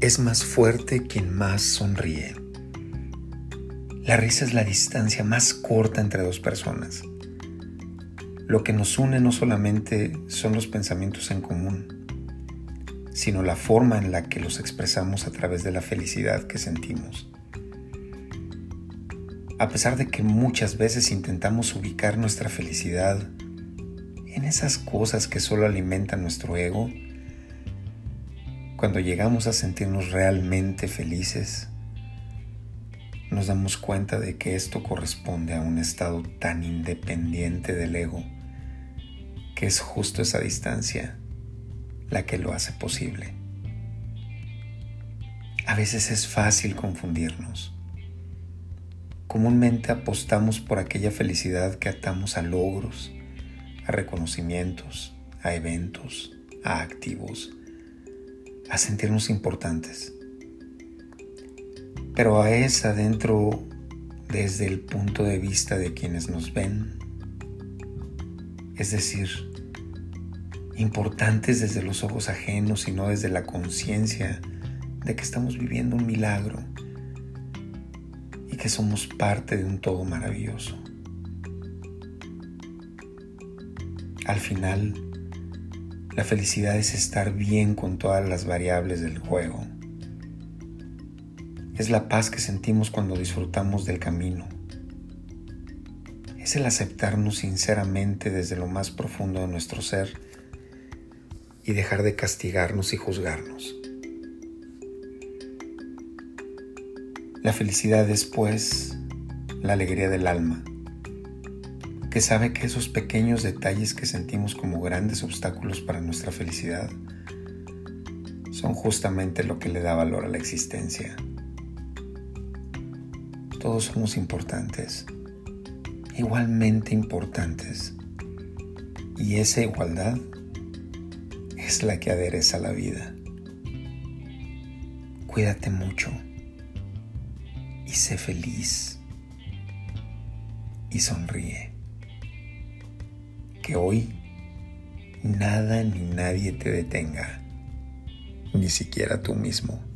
Es más fuerte quien más sonríe. La risa es la distancia más corta entre dos personas. Lo que nos une no solamente son los pensamientos en común, sino la forma en la que los expresamos a través de la felicidad que sentimos. A pesar de que muchas veces intentamos ubicar nuestra felicidad en esas cosas que solo alimentan nuestro ego, cuando llegamos a sentirnos realmente felices, nos damos cuenta de que esto corresponde a un estado tan independiente del ego que es justo esa distancia la que lo hace posible. A veces es fácil confundirnos. Comúnmente apostamos por aquella felicidad que atamos a logros, a reconocimientos, a eventos, a activos, a sentirnos importantes. Pero a esa dentro desde el punto de vista de quienes nos ven, es decir, importantes desde los ojos ajenos y no desde la conciencia de que estamos viviendo un milagro y que somos parte de un todo maravilloso. Al final, la felicidad es estar bien con todas las variables del juego. Es la paz que sentimos cuando disfrutamos del camino. Es el aceptarnos sinceramente desde lo más profundo de nuestro ser y dejar de castigarnos y juzgarnos. La felicidad es, pues, la alegría del alma, que sabe que esos pequeños detalles que sentimos como grandes obstáculos para nuestra felicidad son justamente lo que le da valor a la existencia. Todos somos importantes, igualmente importantes, y esa igualdad es la que adereza la vida. Cuídate mucho y sé feliz y sonríe. Que hoy nada ni nadie te detenga, ni siquiera tú mismo.